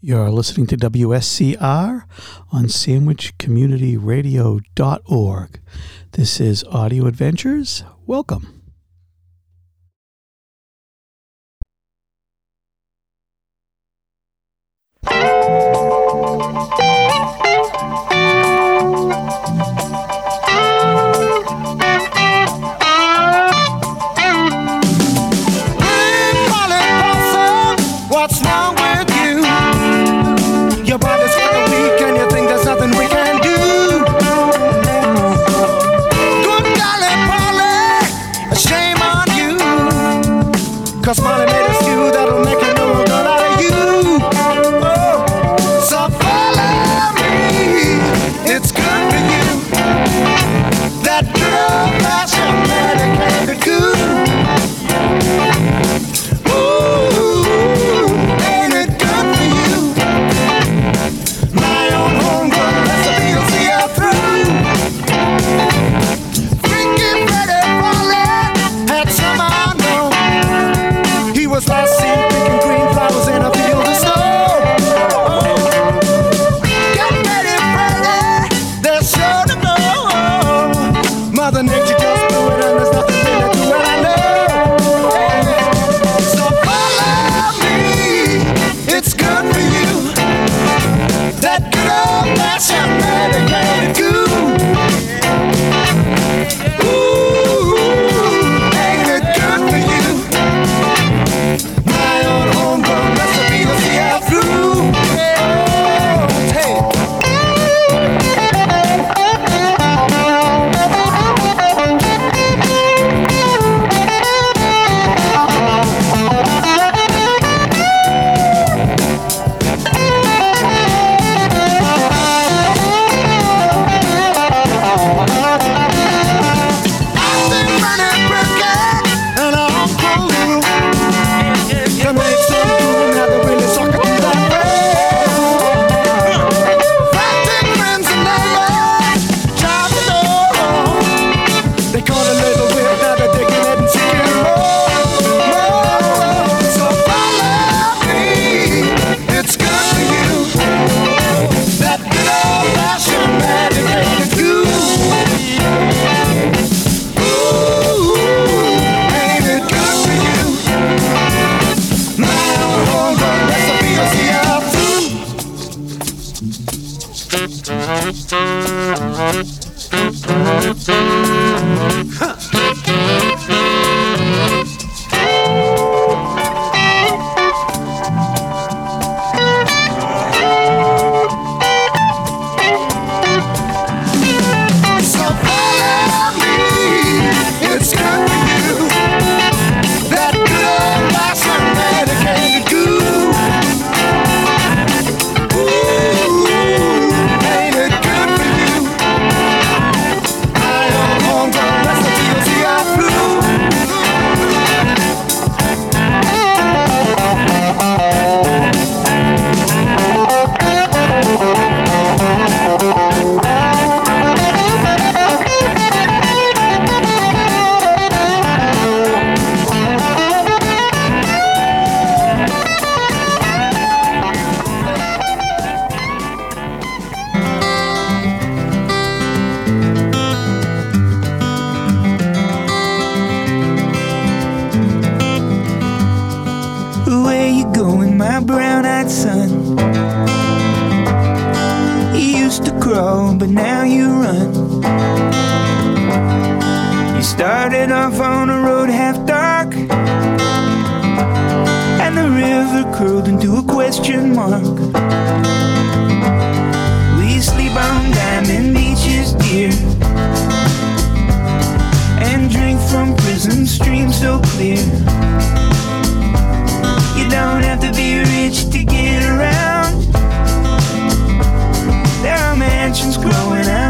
You're listening to WSCR on sandwichcommunityradio.org. This is Audio Adventures. Welcome. midnight sun. You used to crawl, but now you run. You started off on a road half dark, and the river curled into a question mark. We sleep on diamond beaches, dear, and drink from prison streams so clear. You don't have to be rich to get around. There are mansions growing out.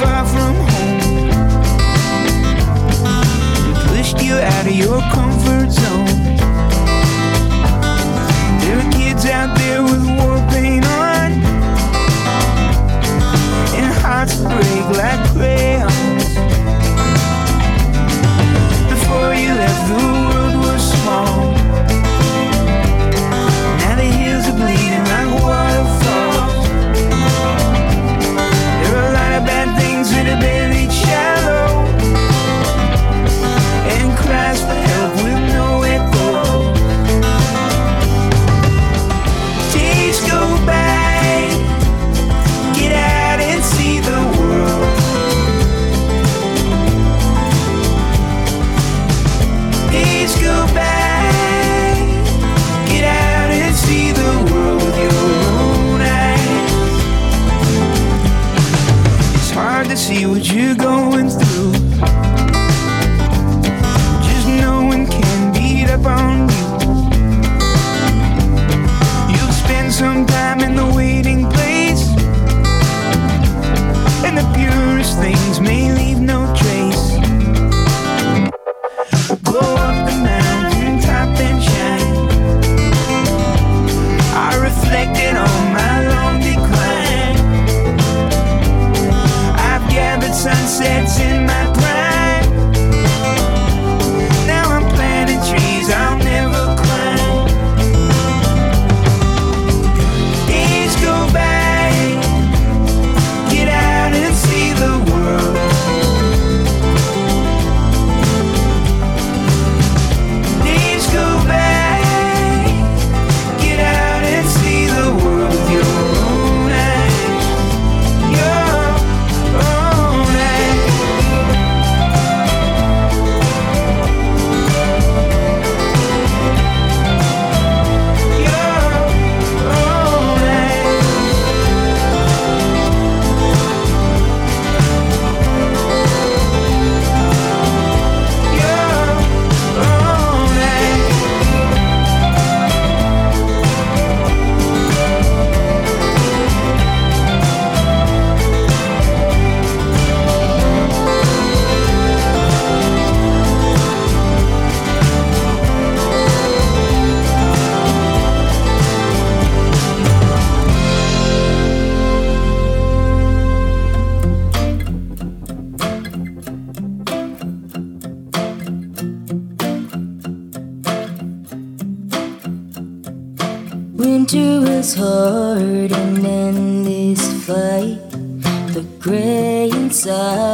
far from home. It pushed you out of your comfort zone. There are kids out there with war paint on, and hearts break like crayons. Before you left the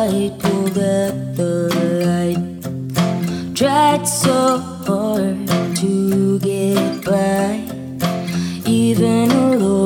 try to get the light. Tried so hard to get by, even alone.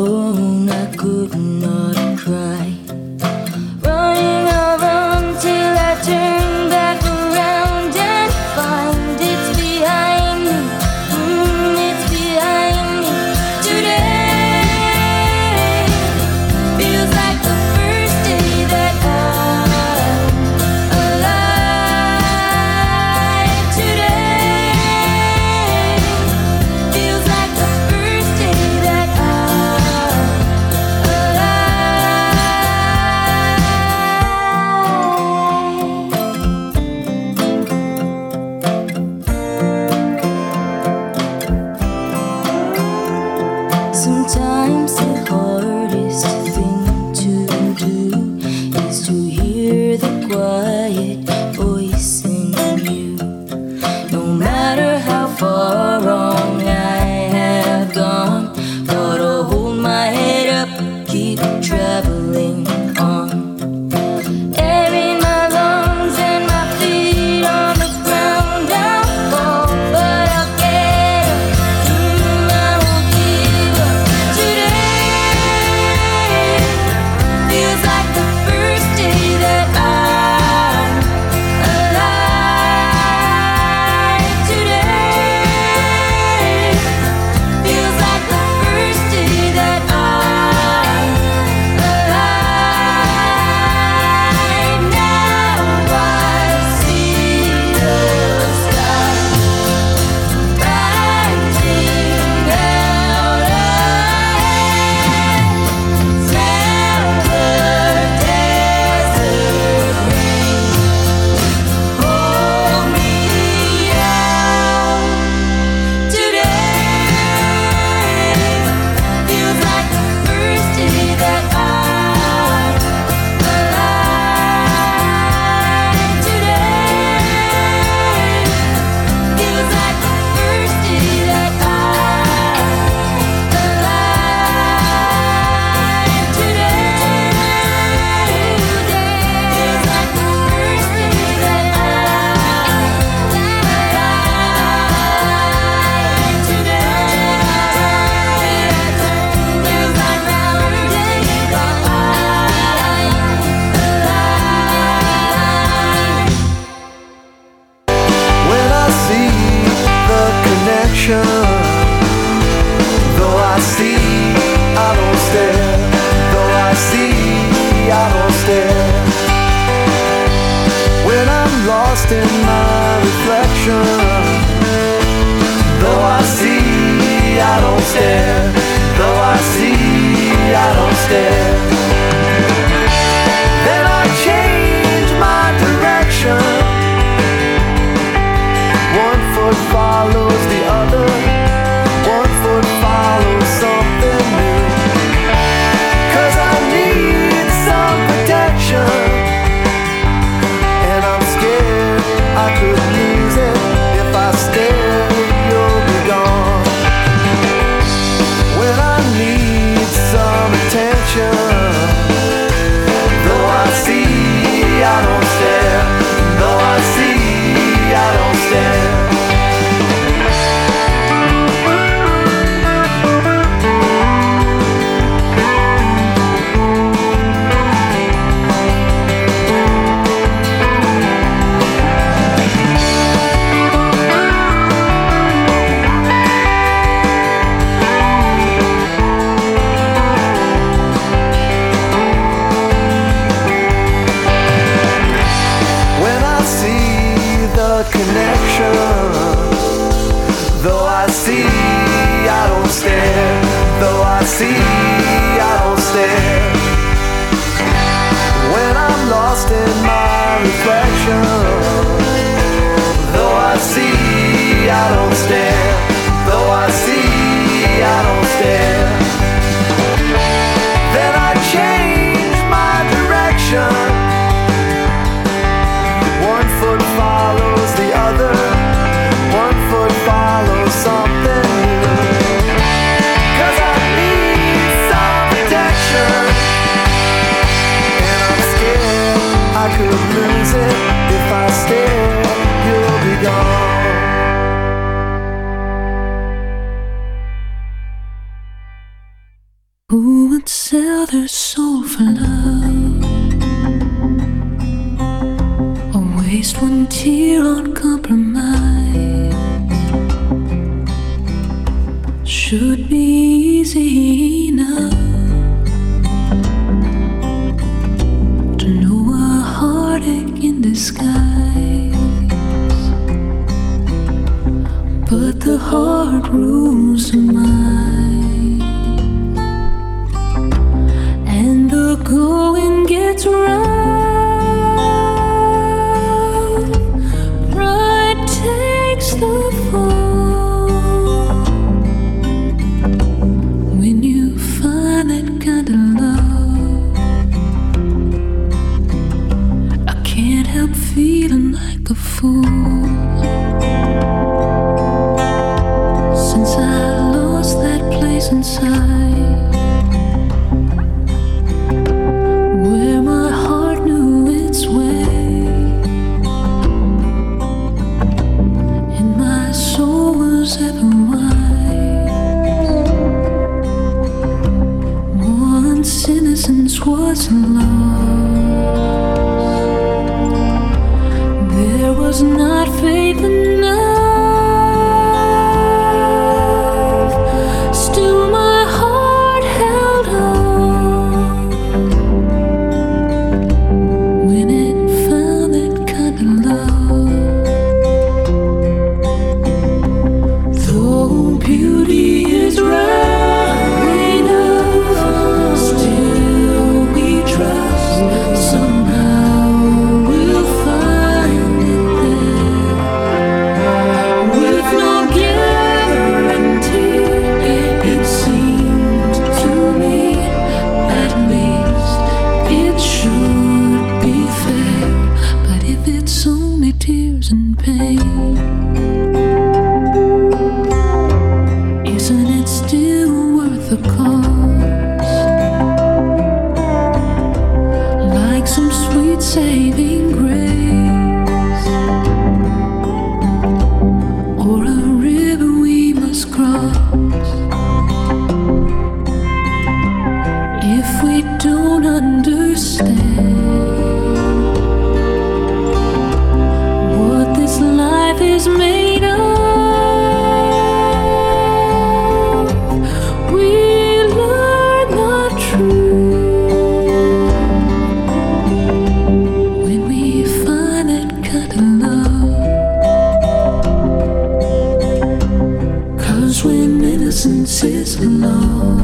is no.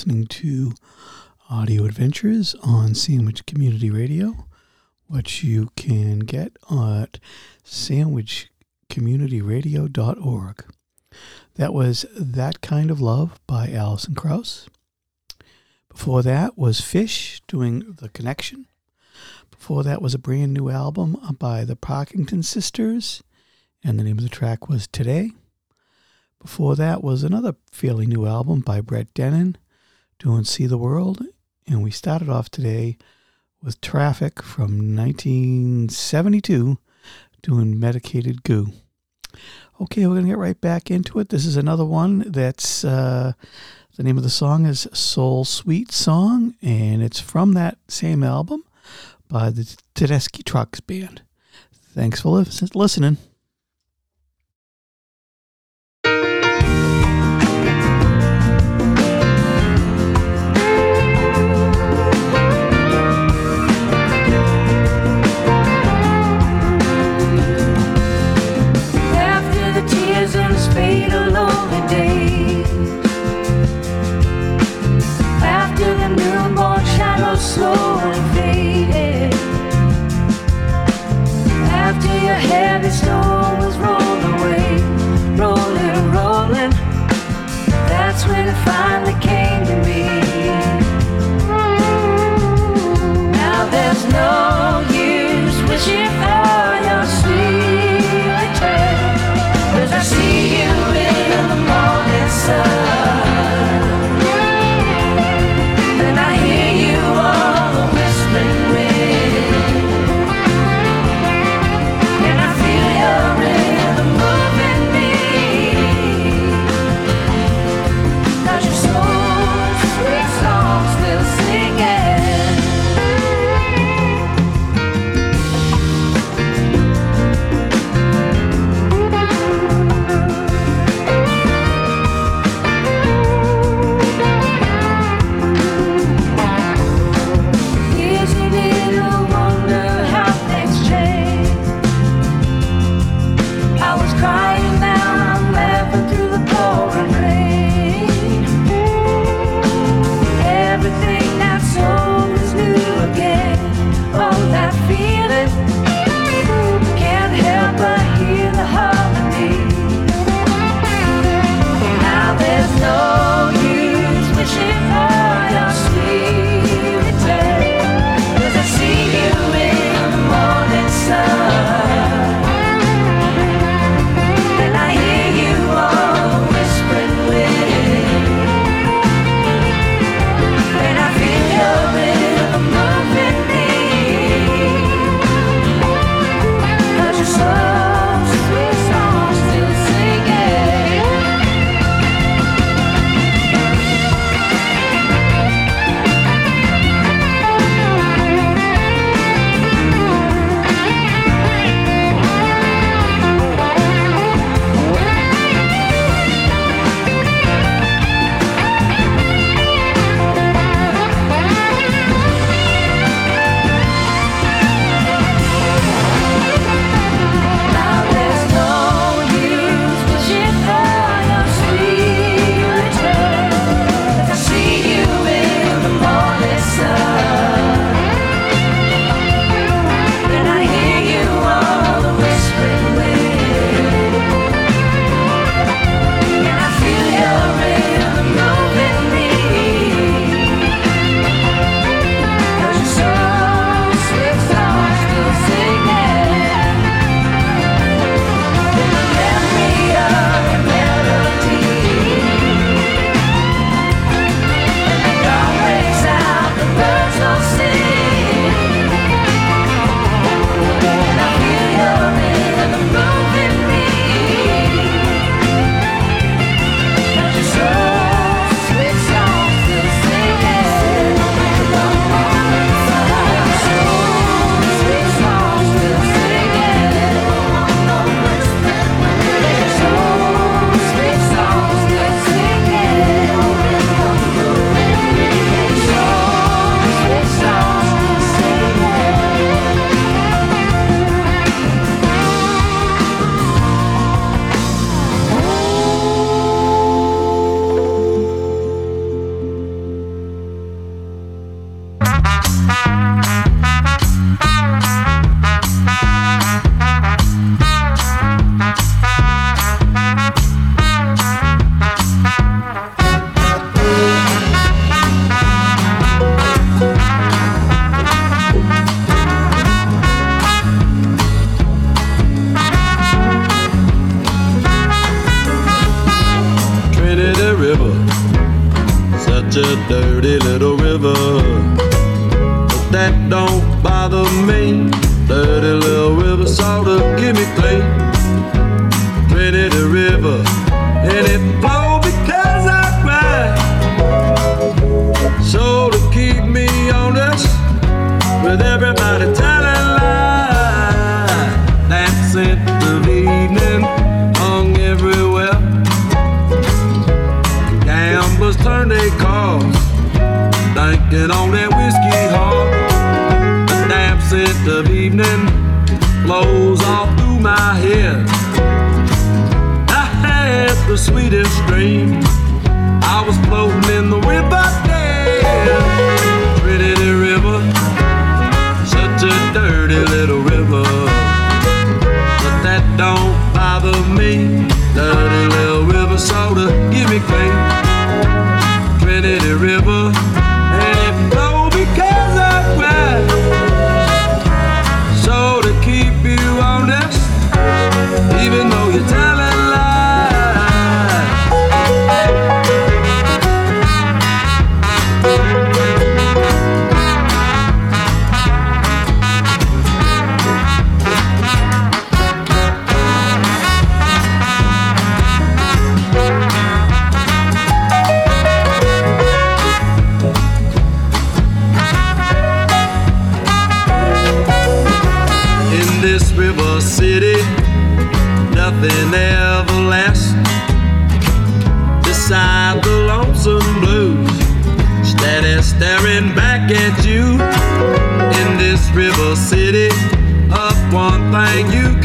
Listening to Audio Adventures on Sandwich Community Radio, which you can get at sandwichcommunityradio.org. That was That Kind of Love by Alison Krauss. Before that was Phish doing The Connection. Before that was a brand new album by the Parkington Sisters, and the name of the track was Today. Before that was another fairly new album by Brett Dennen doing See the World. And we started off today with Traffic from 1972 doing Medicated Goo. Okay, we're going to get right back into it. This is another one that's uh, the name of the song is Soul Sweet Song, and it's from that same album by the Tedeschi Trucks Band. Thanks for listening.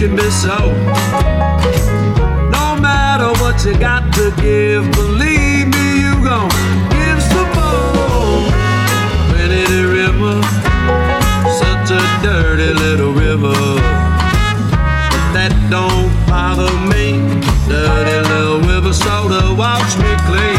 can be so. No matter what you got to give, believe me, you gon' give some more. Winnie River, such a dirty little river. But that don't bother me. Dirty little river soda, wash me clean.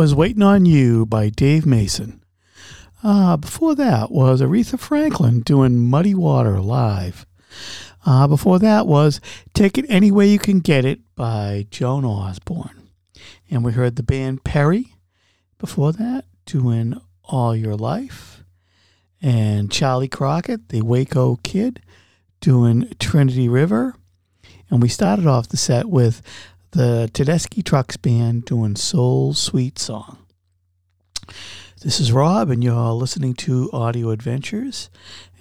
Was Waiting on You by Dave Mason. Uh, before that was Aretha Franklin doing Muddy Water live. Uh, before that was Take It Any Way You Can Get It by Joan Osborne. And we heard the band Perry before that doing All Your Life. And Charley Crockett, the Waco Kid, doing Trinity River. And we started off the set with the Tedeschi Trucks Band doing Soul Sweet Song. This is Rob, and you're listening to Audio Adventures,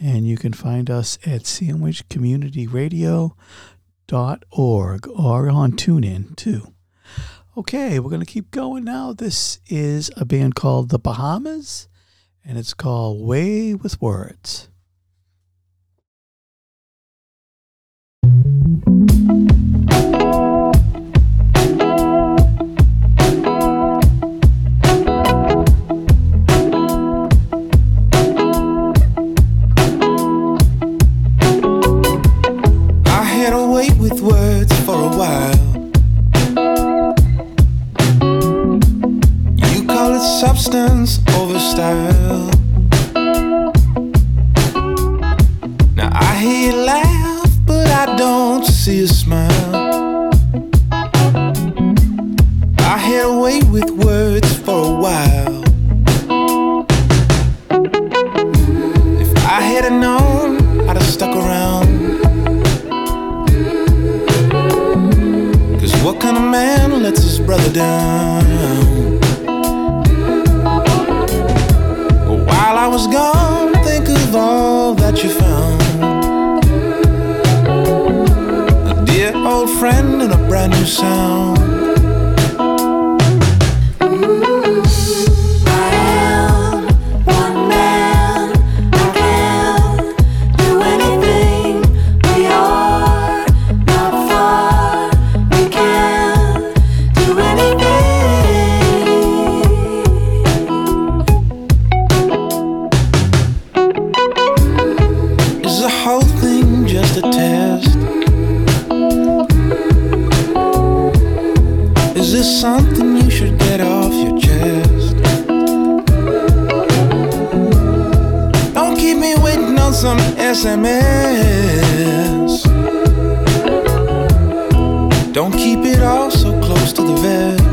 and you can find us at sandwichcommunityradio.org or on TuneIn too. Okay, we're going to keep going now. This is a band called The Bahamas, and it's called Way with Words. Substance over style. Now I hear you laugh, but I don't see a smile. I had wait with words for a while. If I had known, I'd have stuck around. Cause what kind of man lets his brother down? While I was gone, think of all that you found. A dear old friend and a brand new sound. Something you should get off your chest? Don't keep me waiting on some SMS. Don't keep it all so close to the vest.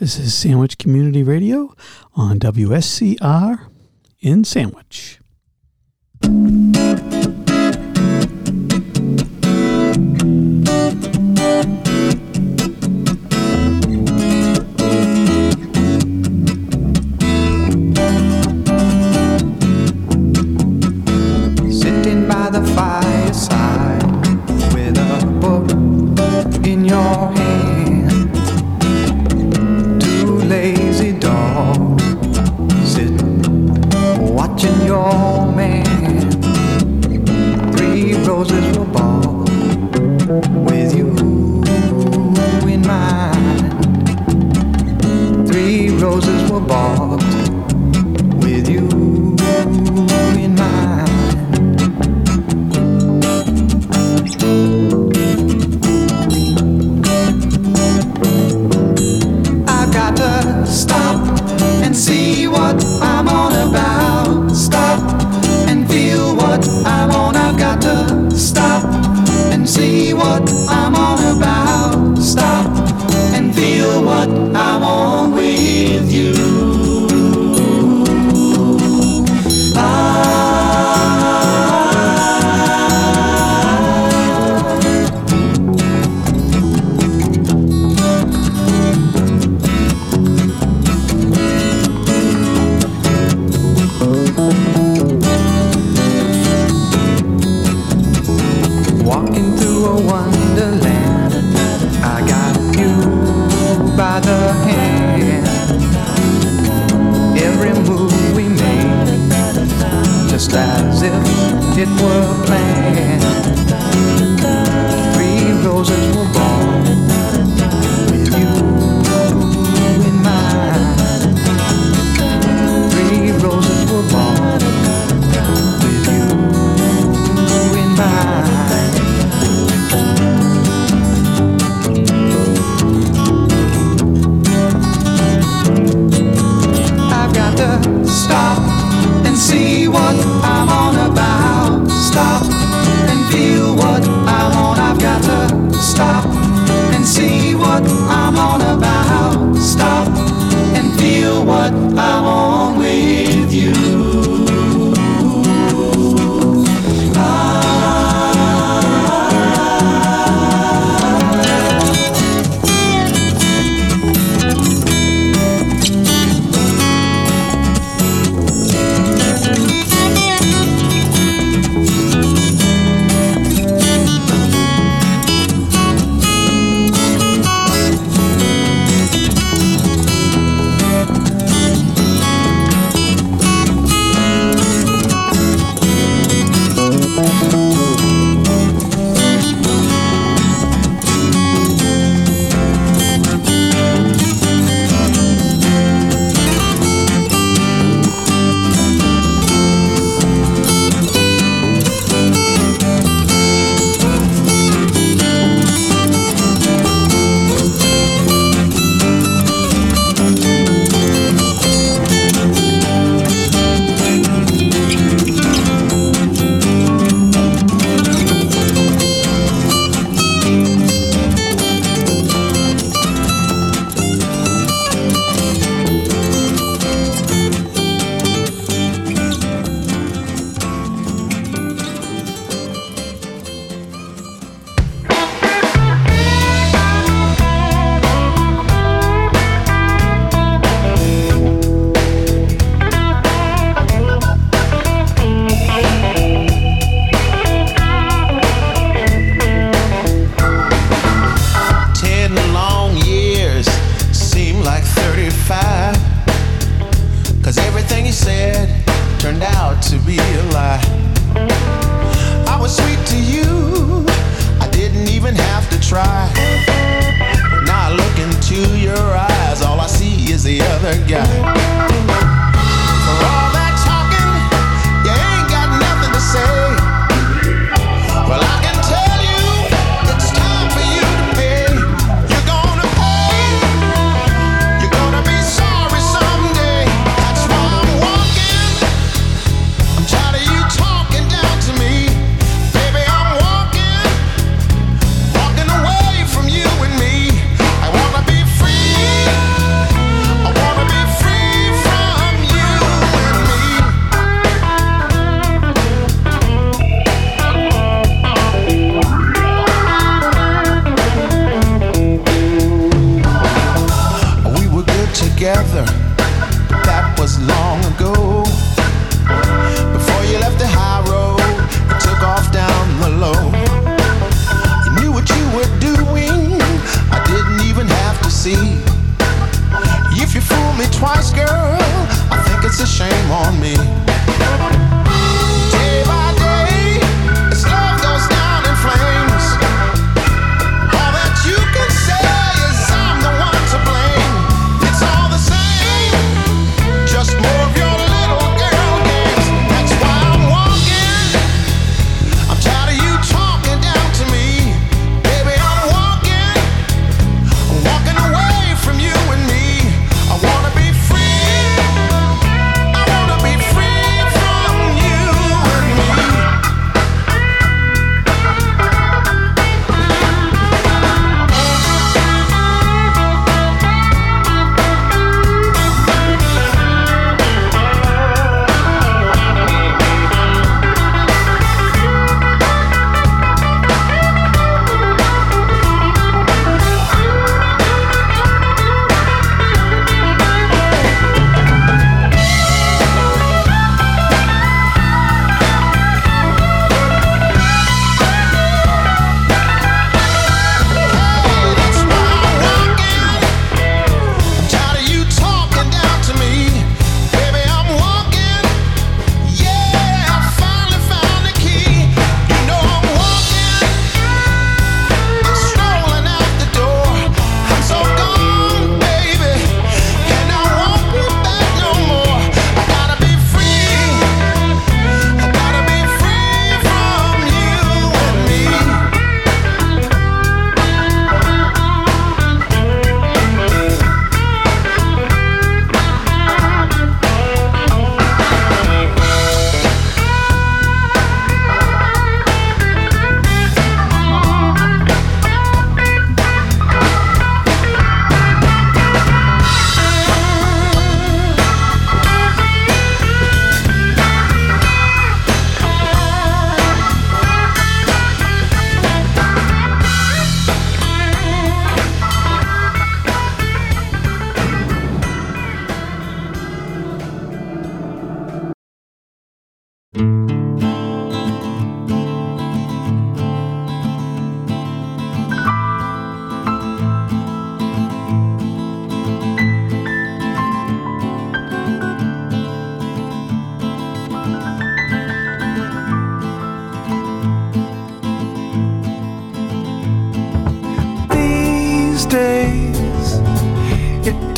This is Sandwich Community Radio on WSCR in Sandwich.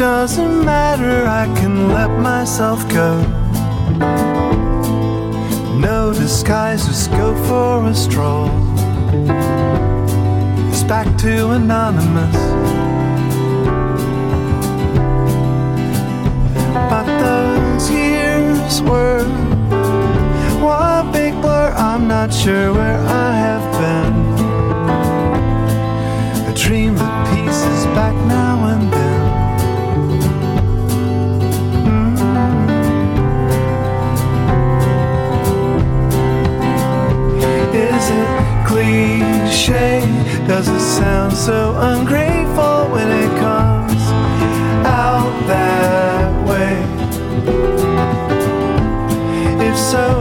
doesn't matter, I can let myself go. No disguise, just go for a stroll. It's back to anonymous. But those years were a big blur, I'm not sure where I have been. A dream of peace is back now and then. cliche. Does it sound so ungrateful when it comes out that way? If so,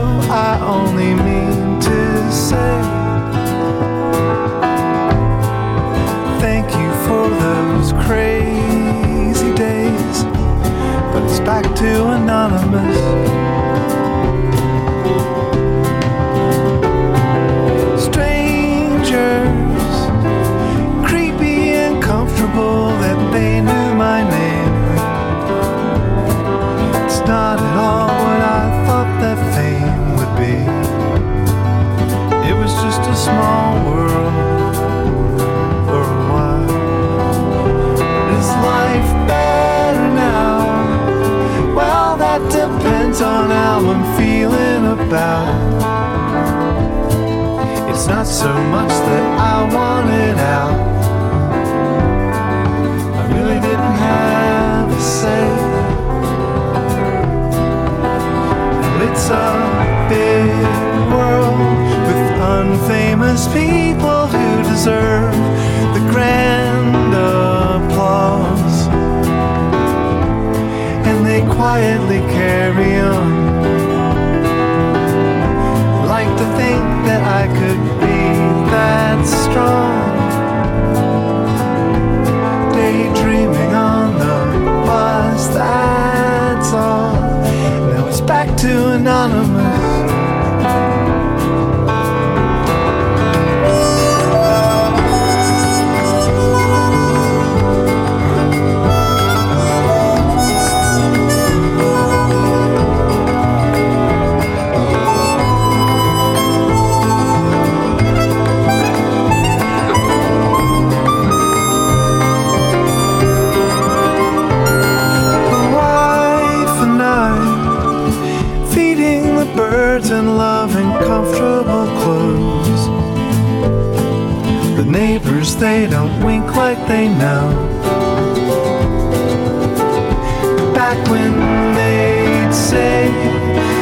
It's not so much that I want it out. I really didn't have a say. And it's a big world with unfamous people who deserve the grand applause. And they quietly carry on. That I could be that strong. Daydreaming on the bus, that's all. Now it's back to anonymous. They know. Back when they'd say,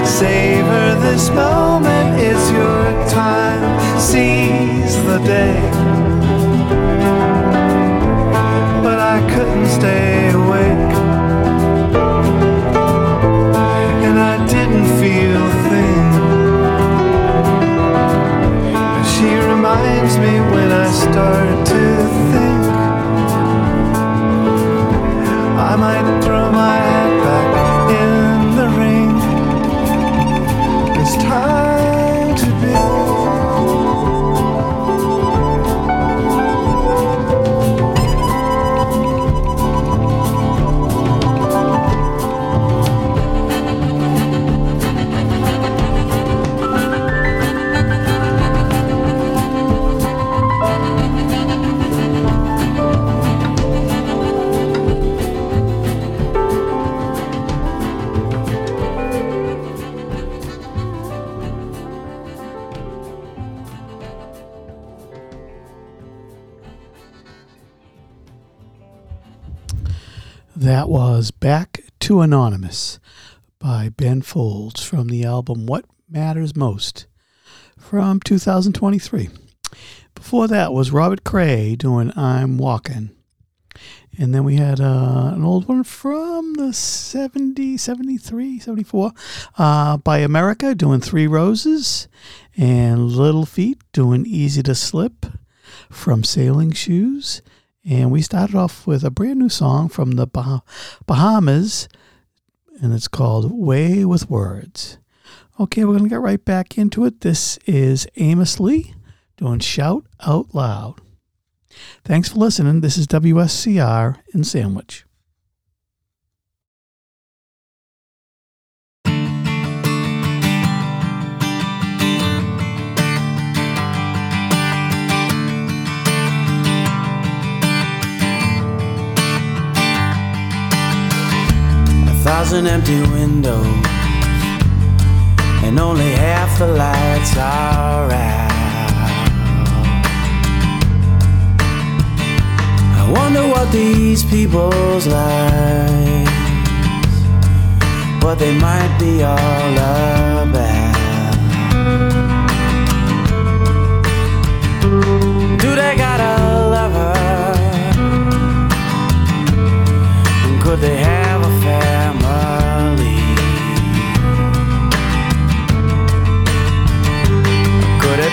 Savor this moment, it's your time, seize the day. But I couldn't stay awake. and I didn't feel a thing. But she reminds me when I start Anonymous by Ben Folds from the album What Matters Most from 2023. Before that was Robert Cray doing I'm Walking. And then we had uh, an old one from the 70, 73, 74 uh, by America doing Three Roses. And Little Feat doing Easy to Slip from Sailing Shoes. And we started off with a brand new song from the bah- Bahamas, and it's called Way with Words. Okay, we're going to get right back into it. This is Amos Lee doing Shout Out Loud. Thanks for listening. This is WSCR in Sandwich. Thousand empty windows, and only half the lights are out. I wonder what these people's lives, what they might be all about. Do they got a lover? And could they have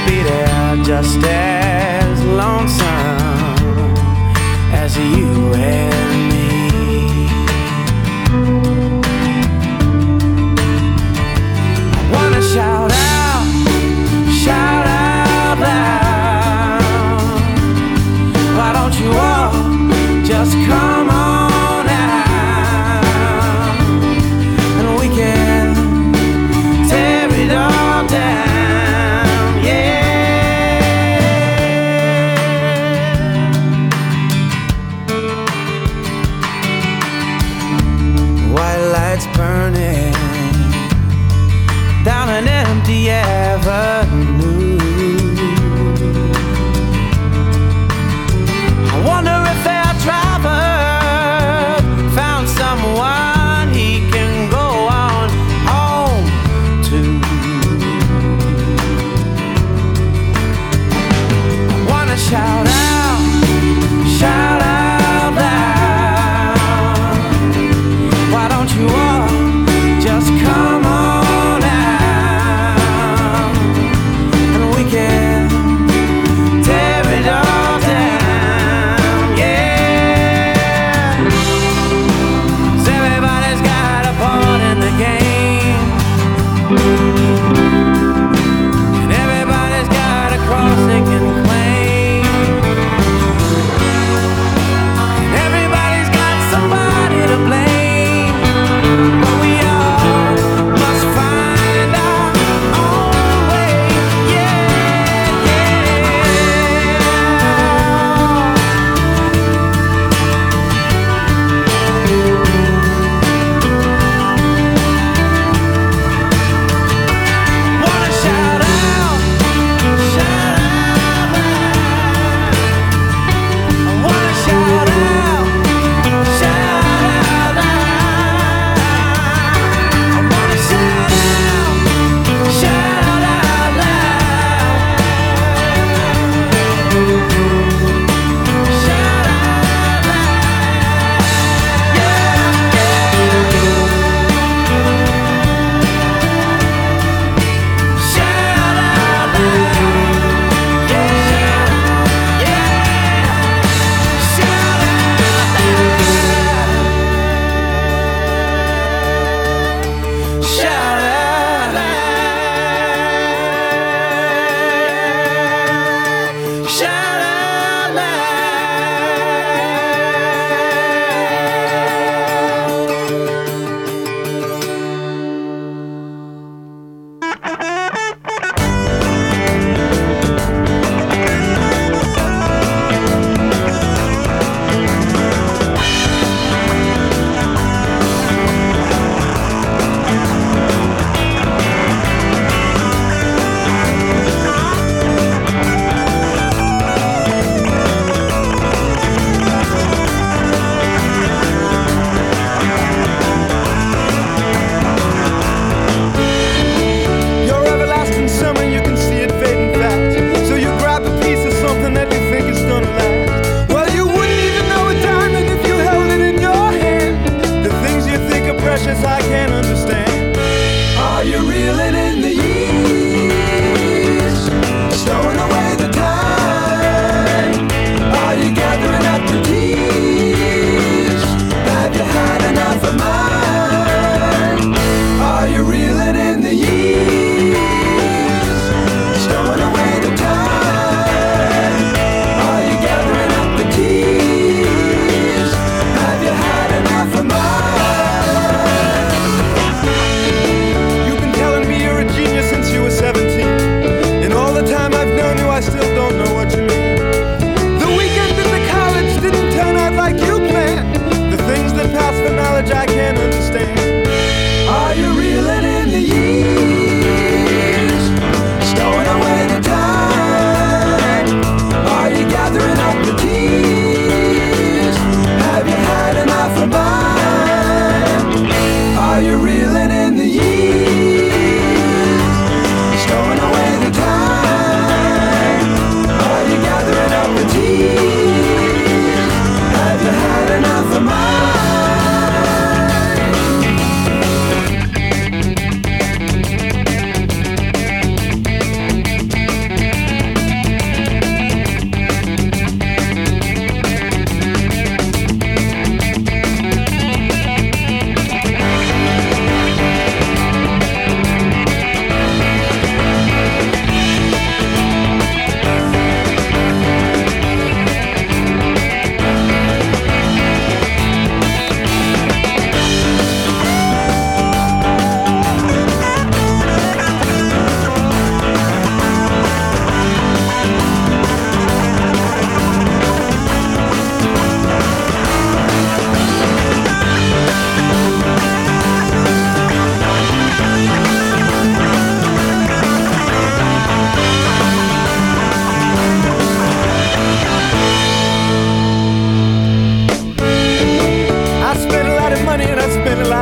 Be they're just as lonesome as you and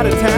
a of time.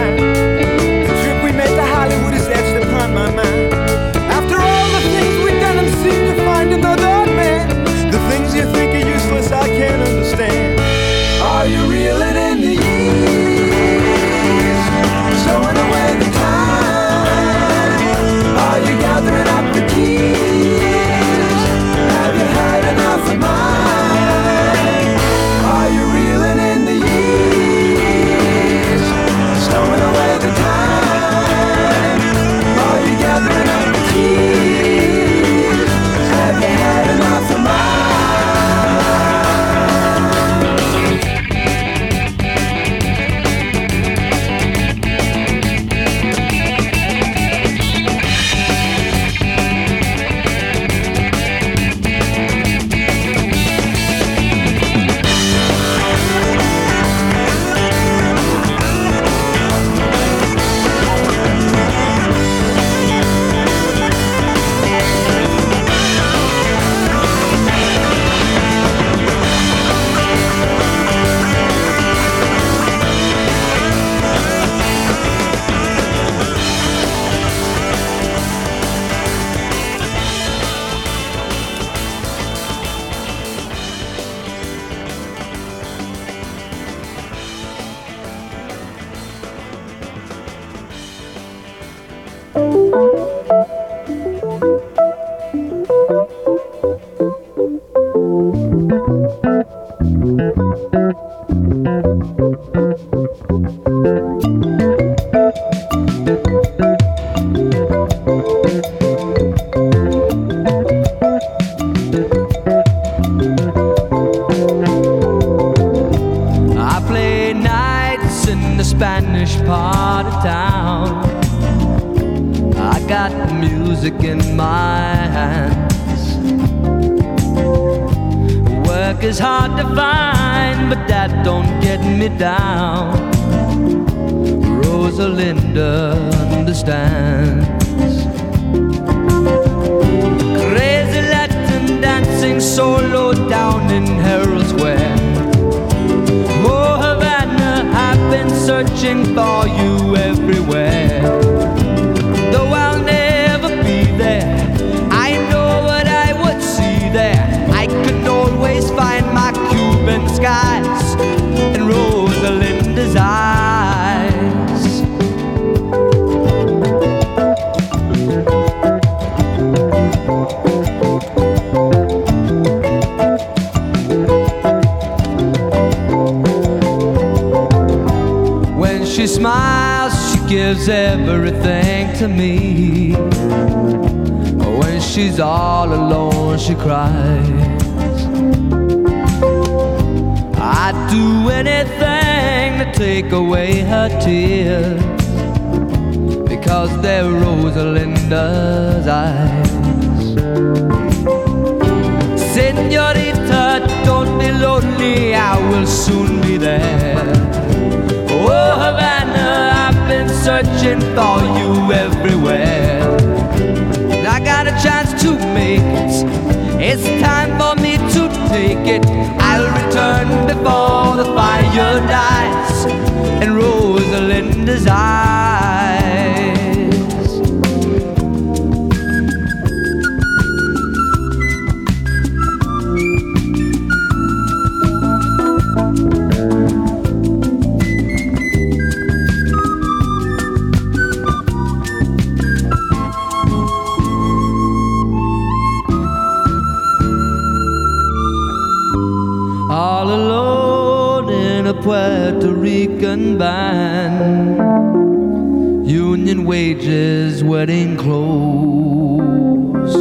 pages wedding clothes.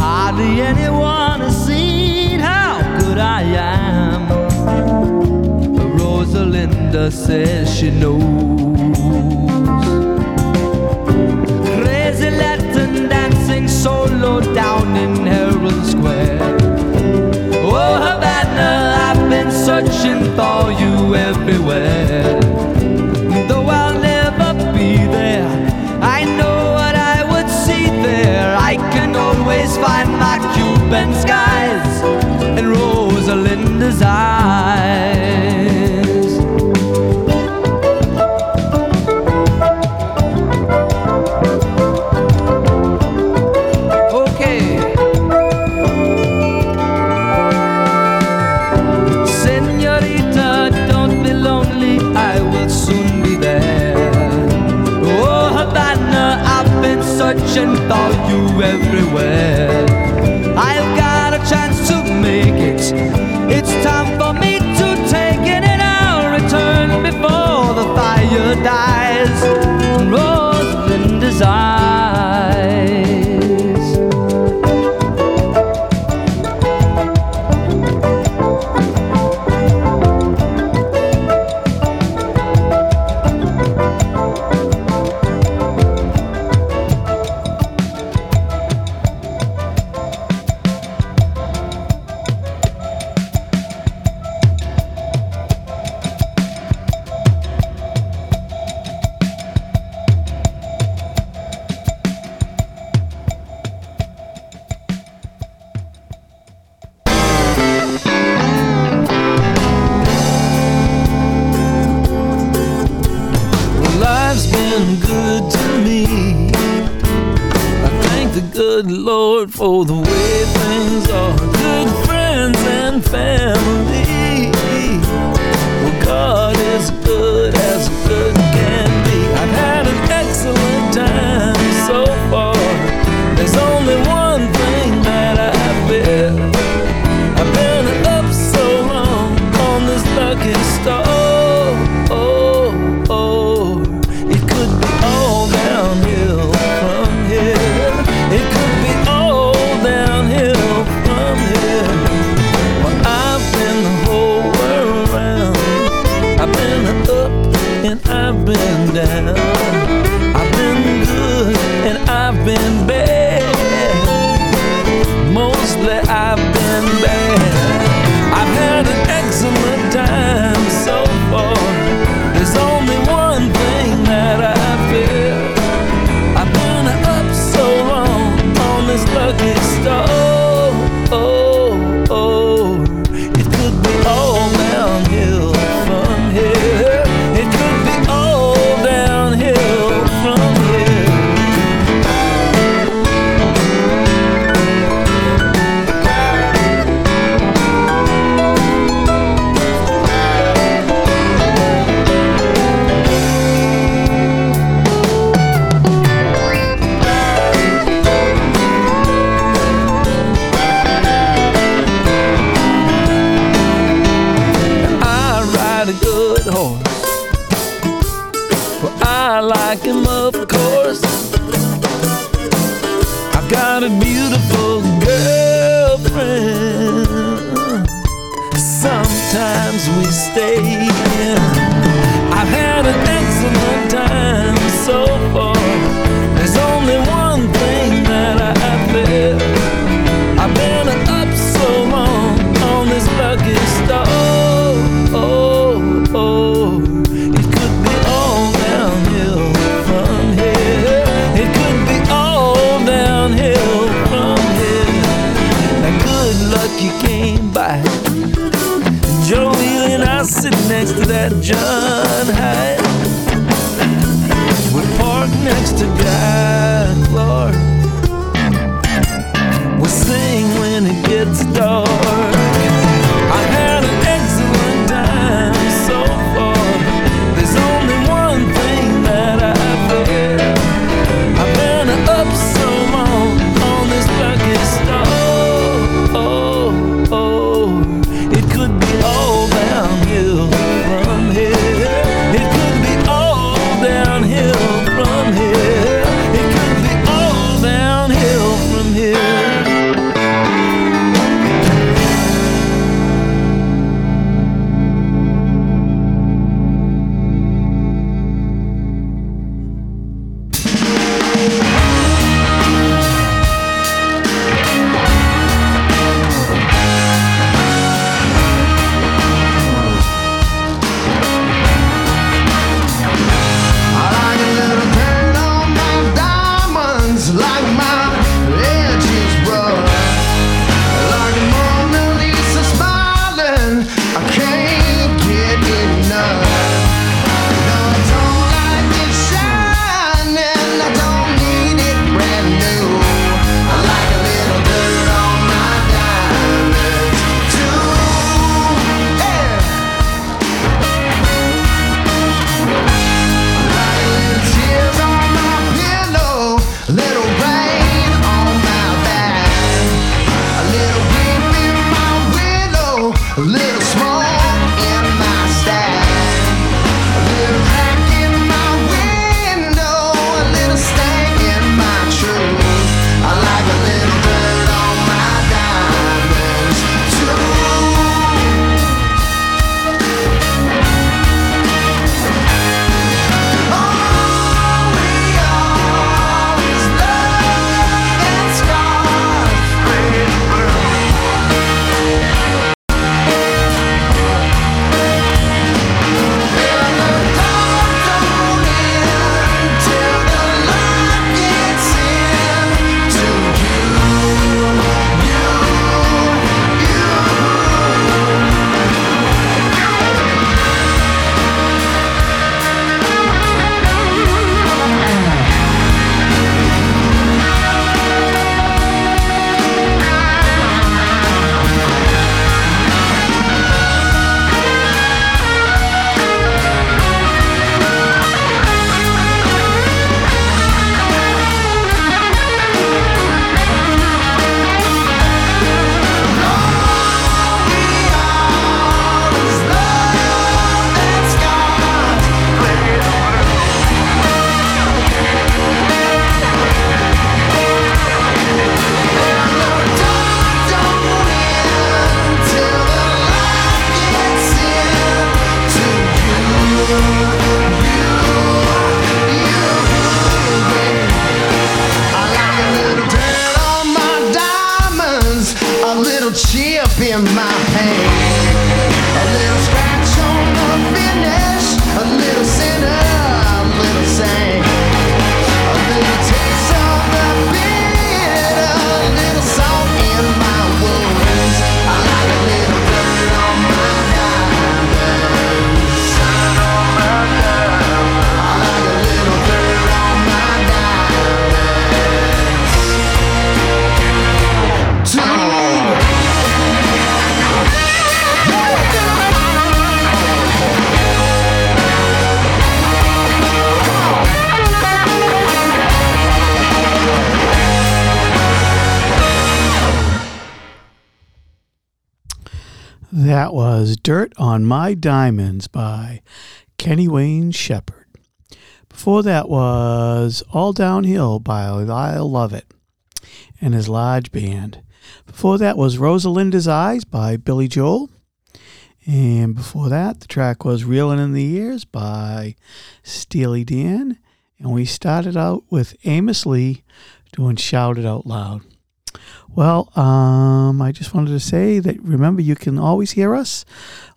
Hardly anyone has seen how good I am. Rosalinda says she knows. open skies and Rosalinda's eyes. I like him, of course. I've got a beautiful girlfriend. Sometimes we stay. in. I've had an excellent time so far. next to that John Hiatt. We parked next to God. Diamonds by Kenny Wayne Shepherd. Before that was All Downhill by Lyle Lovett and his Large Band. Before that was Rosalinda's Eyes by Billy Joel. And before that, the track was Reeling in the Years by Steely Dan. And we started out with Amos Lee doing Shout It Out Loud. Well, um, I just wanted to say that remember, you can always hear us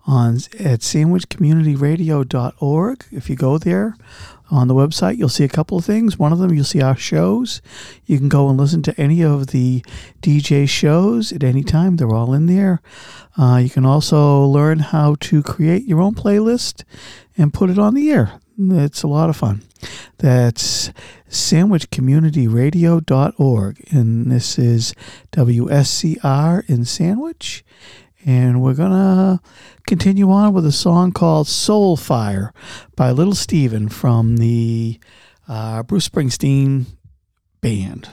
on at sandwichcommunityradio.org. If you go there on the website, you'll see a couple of things. One of them, you'll see our shows. You can go and listen to any of the DJ shows at any time. They're all in there. Uh, you can also learn how to create your own playlist and put it on the air. It's a lot of fun. That's sandwichcommunityradio.org. And this is WSCR in Sandwich. And we're going to continue on with a song called Soul Fire by Little Steven from the uh, Bruce Springsteen band.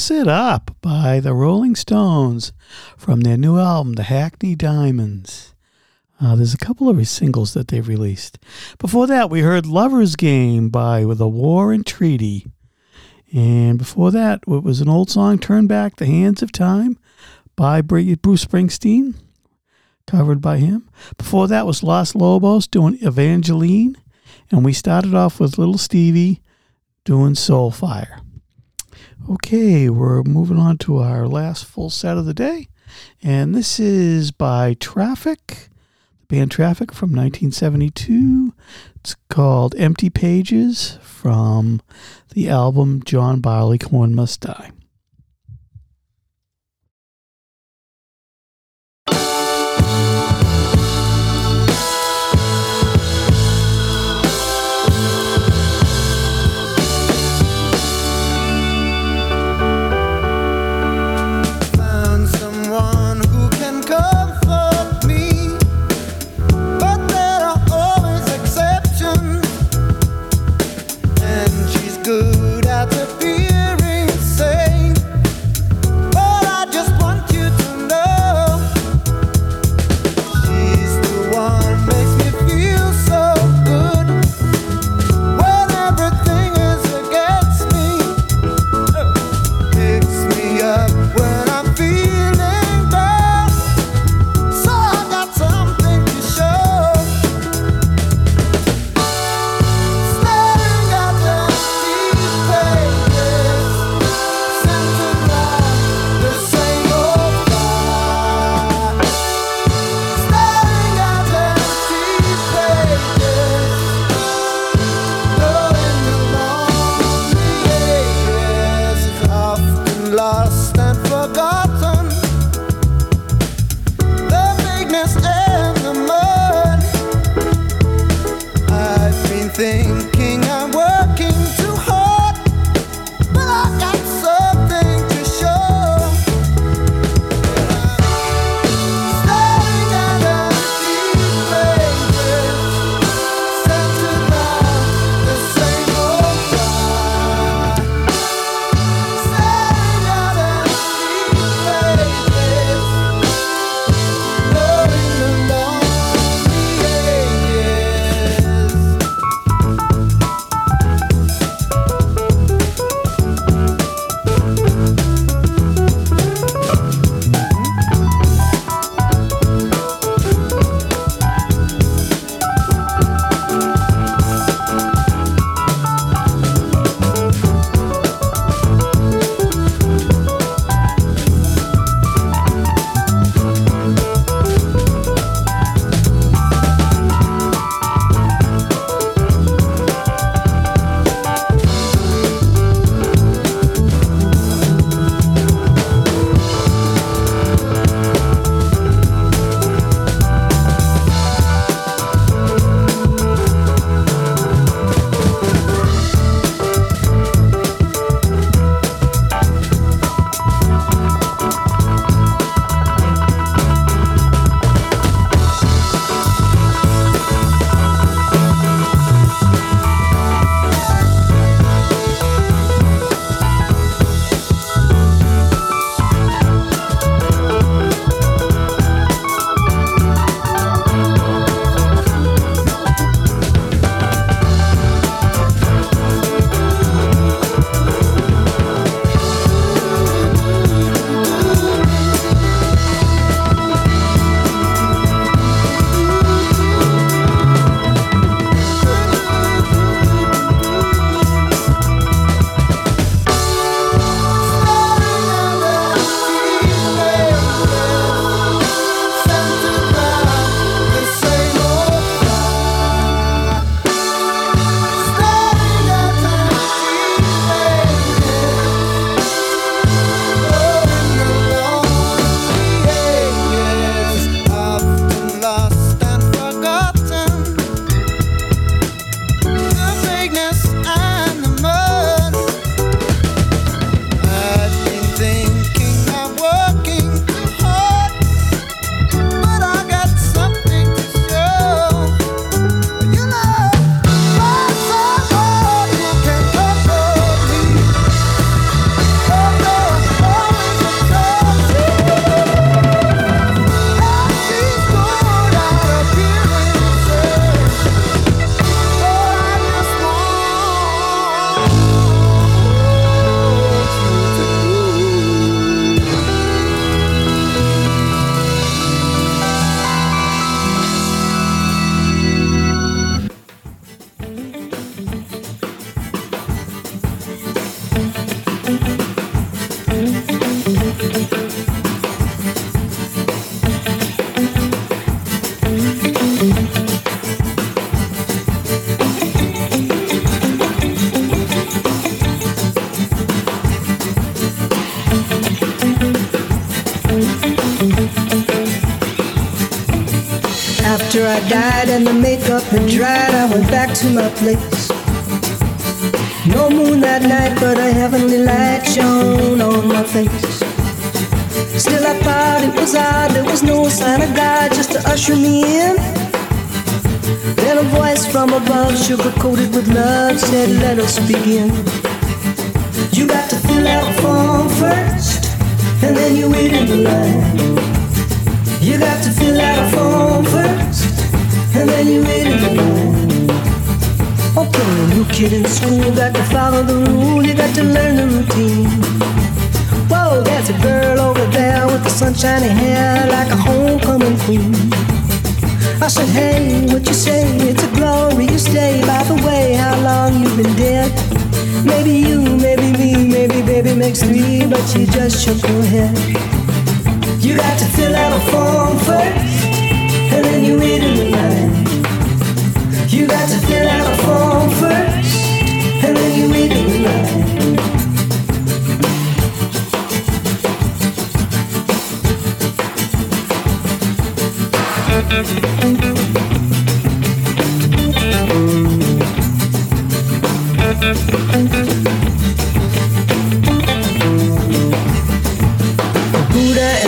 Mess It Up by the Rolling Stones from their new album, The Hackney Diamonds. Uh, there's a couple of singles that they've released. Before that, we heard Lover's Game by The War and Treaty. And before that, it was an old song, Turn Back the Hands of Time by Bruce Springsteen, covered by him. Before that was Los Lobos doing Evangeline. And we started off with Little Stevie doing Soulfire. Okay, we're moving on to our last full set of the day. And this is by Traffic, the band Traffic from 1972. It's called Empty Pages from the album John Barleycorn Must Die. I died and the makeup had dried, I went back to my place. No moon that night, but a heavenly light shone on my face. Still, I thought it was odd, there was no sign of God just to usher me in. Then a voice from above, sugar coated with love, said, Let us begin. You got to fill out form first, and then you wait in the line. You got to fill out a form first, and then you the line. Okay, new kid in school, got to follow the rule, you got to learn the routine. Whoa, there's a girl over there with the sunshiny hair like a homecoming queen. I said, hey, what you say? It's a glorious day. By the way, how long you been dead? Maybe you, maybe me, maybe baby makes three, but she just shook her head. You got to fill out a form first, and then you wait in the line. You got to fill out a form first, and then you wait in the line.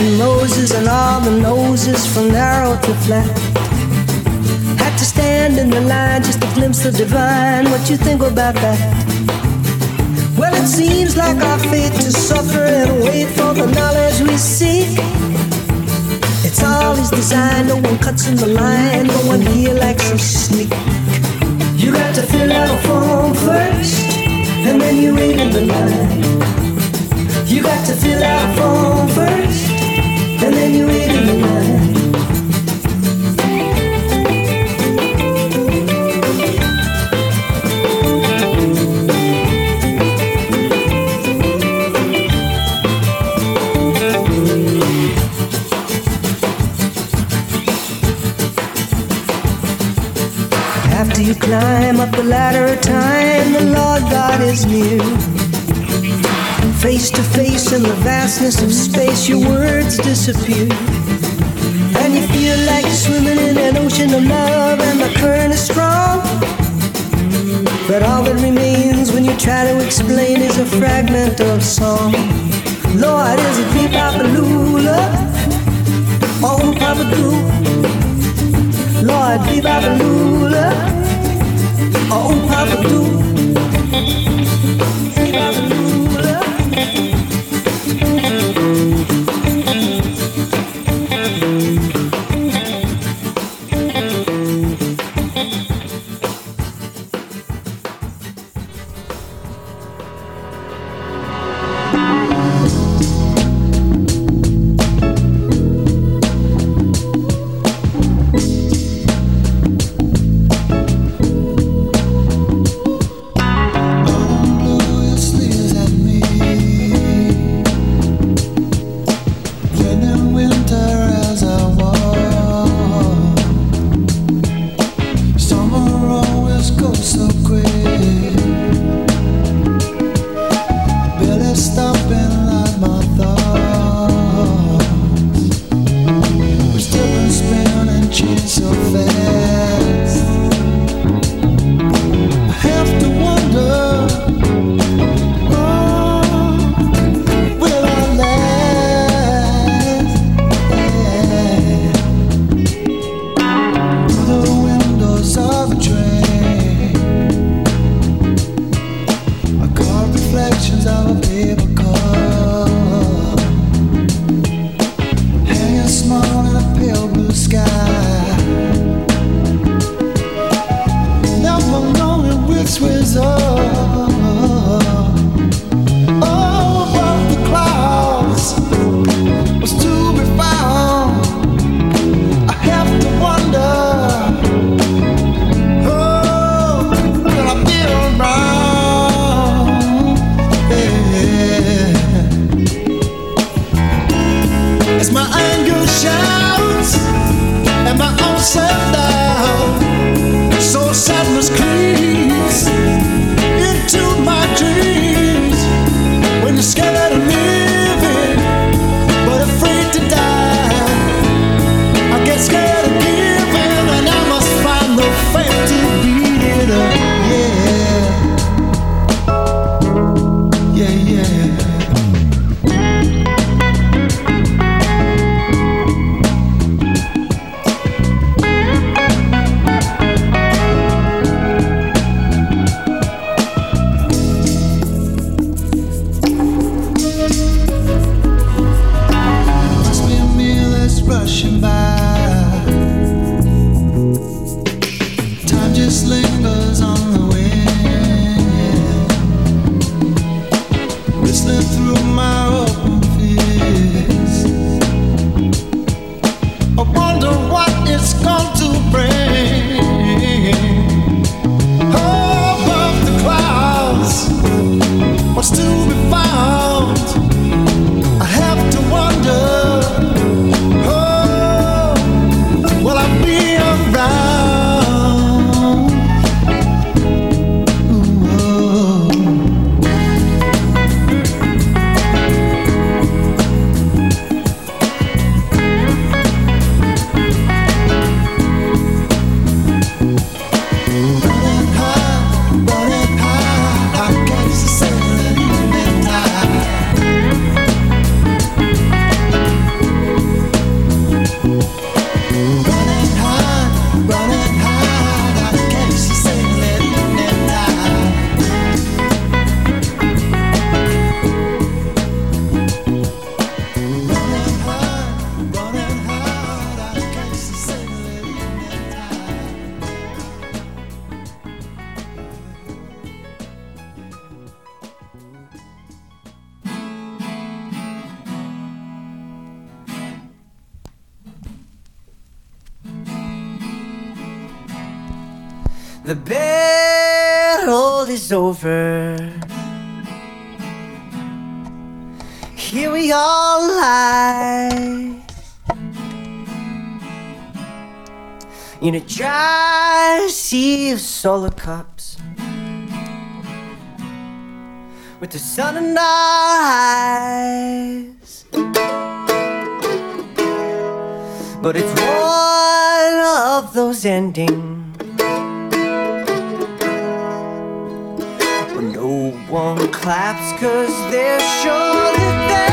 And Moses and all the noses from narrow to flat. Had to stand in the line just a glimpse of divine. What you think about that? Well, it seems like our fate to suffer and wait for the knowledge we seek. It's all his design, no one cuts in the line, no one here likes to sneak. You got to fill out a form first, and then you wait in the line. You got to fill out a form first, and then you. After you climb up the ladder of time, the Lord God is near. Face to face in the vastness of space, your words disappear. And you feel like you're swimming in an ocean of love, and the current is strong. But all that remains when you try to explain is a fragment of song. Lord, is it beep papa lula? Oh, papa. Lord, beep papa lula. Oh, papa. in a dry sea of solar cups. With the sun in our eyes. But it's one of those endings where no one claps, cause they're sure that they're.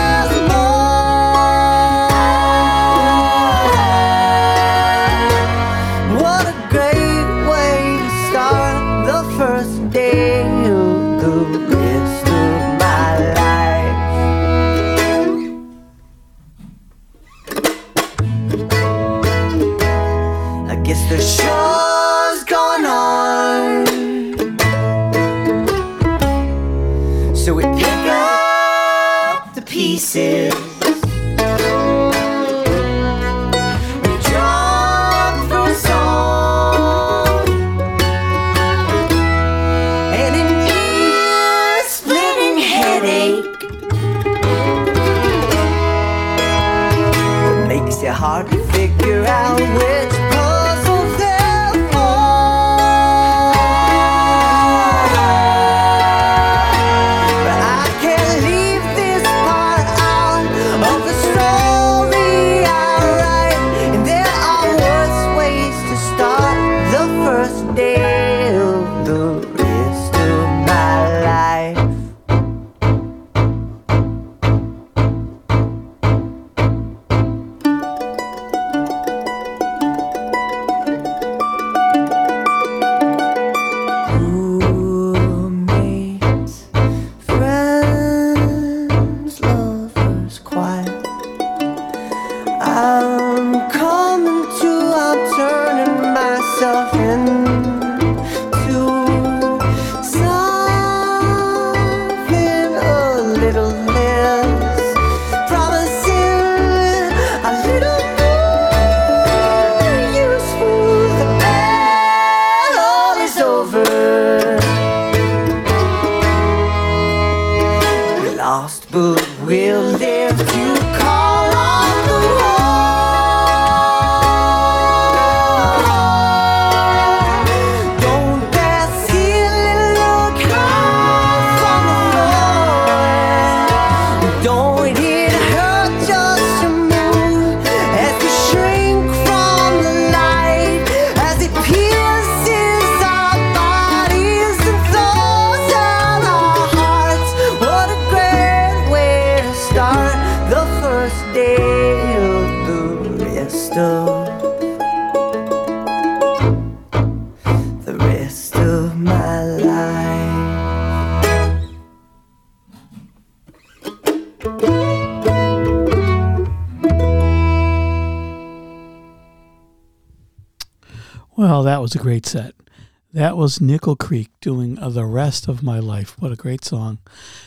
Was Nickel Creek doing uh, The Rest of My Life. What a great song.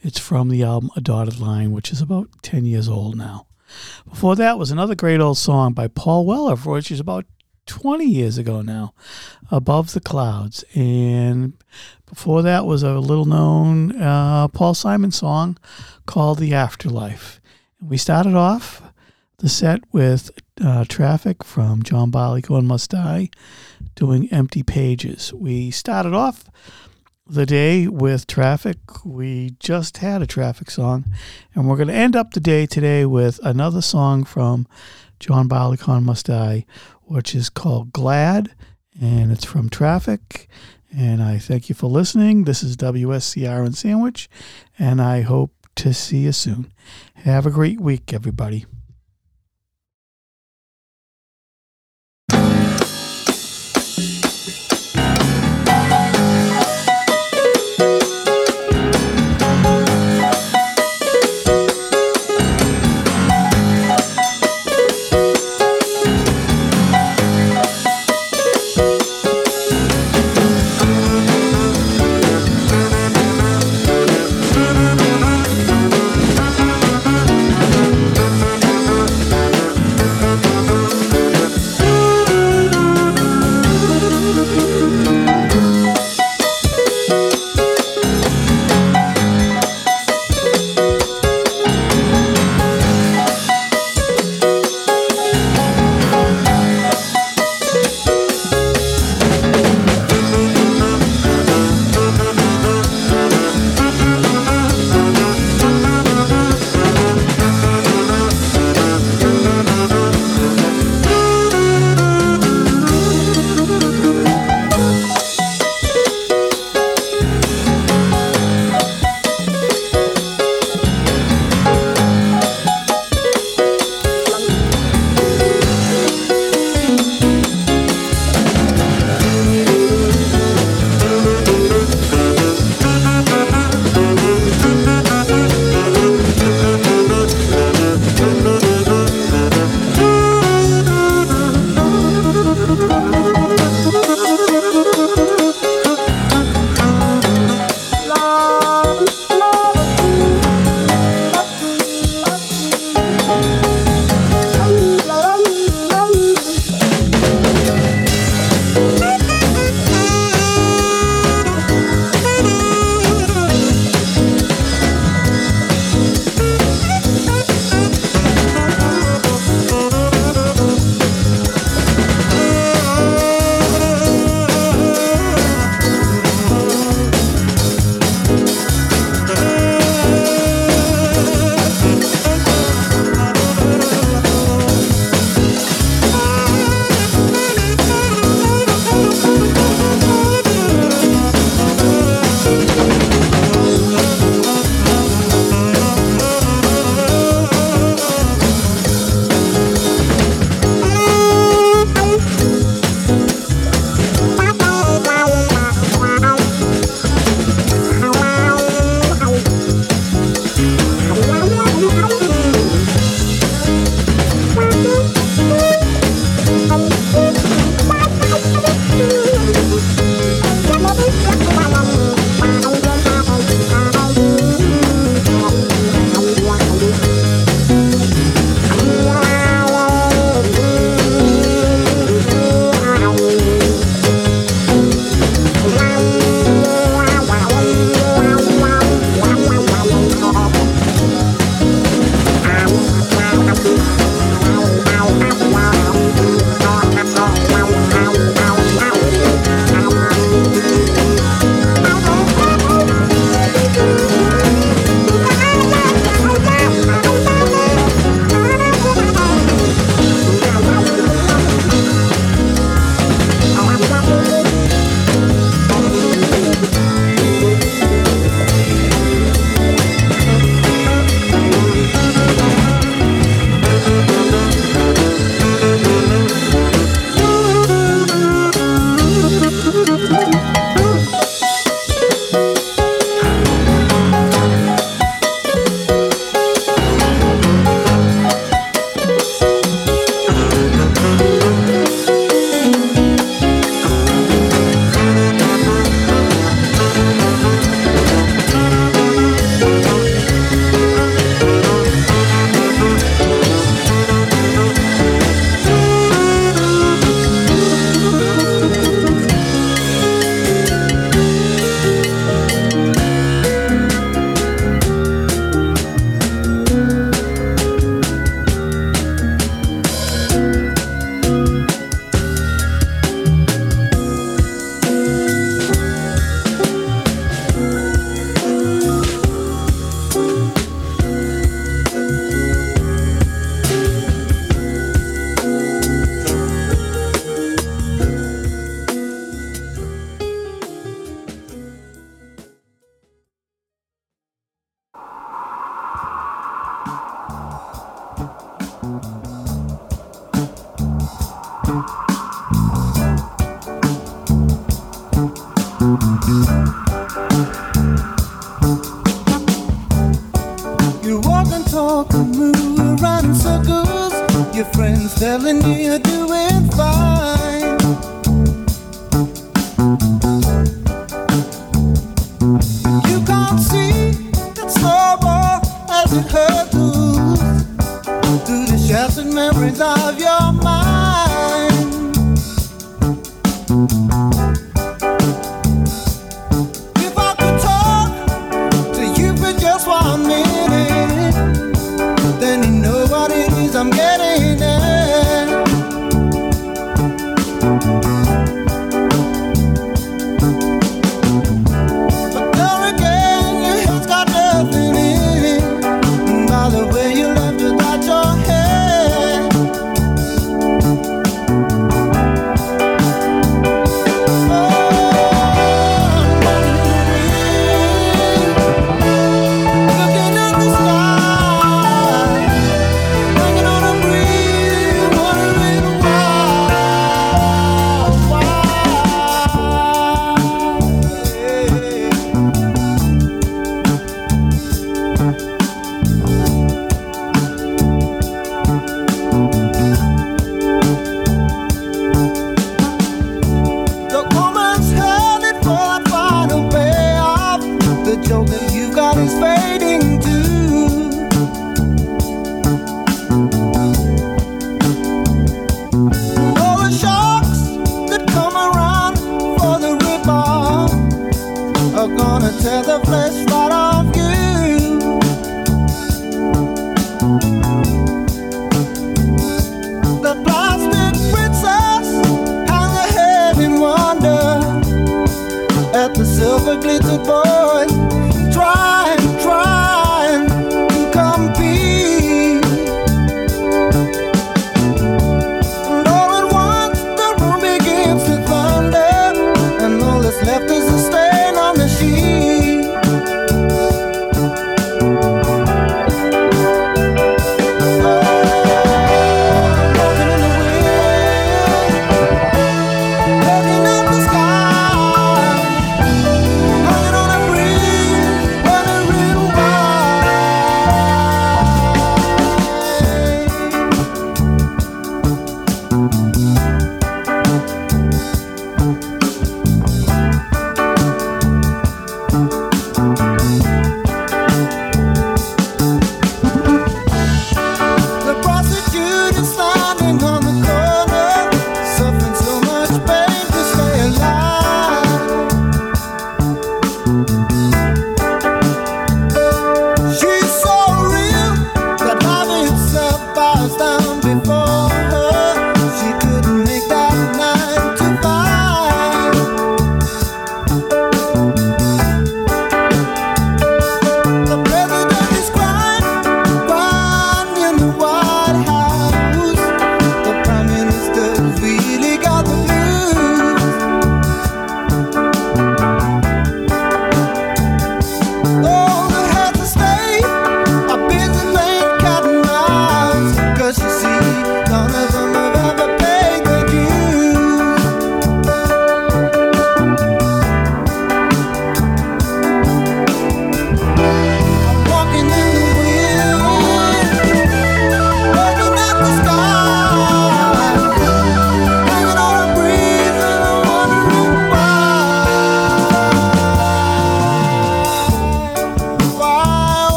It's from the album A Dotted Line, which is about 10 years old now. Before that was another great old song by Paul Weller, which is about 20 years ago now, Above the Clouds. And before that was a little known uh, Paul Simon song called The Afterlife. And we started off the set with uh, Traffic from John Barleycorn Must Die doing Empty Pages. We started off the day with Traffic. We just had a Traffic song, and we're going to end up the day today with another song from John Barleycorn Must Die, which is called Glad, and it's from Traffic. And I thank you for listening. This is WSCR and Sandwich, and I hope to see you soon. Have a great week, everybody.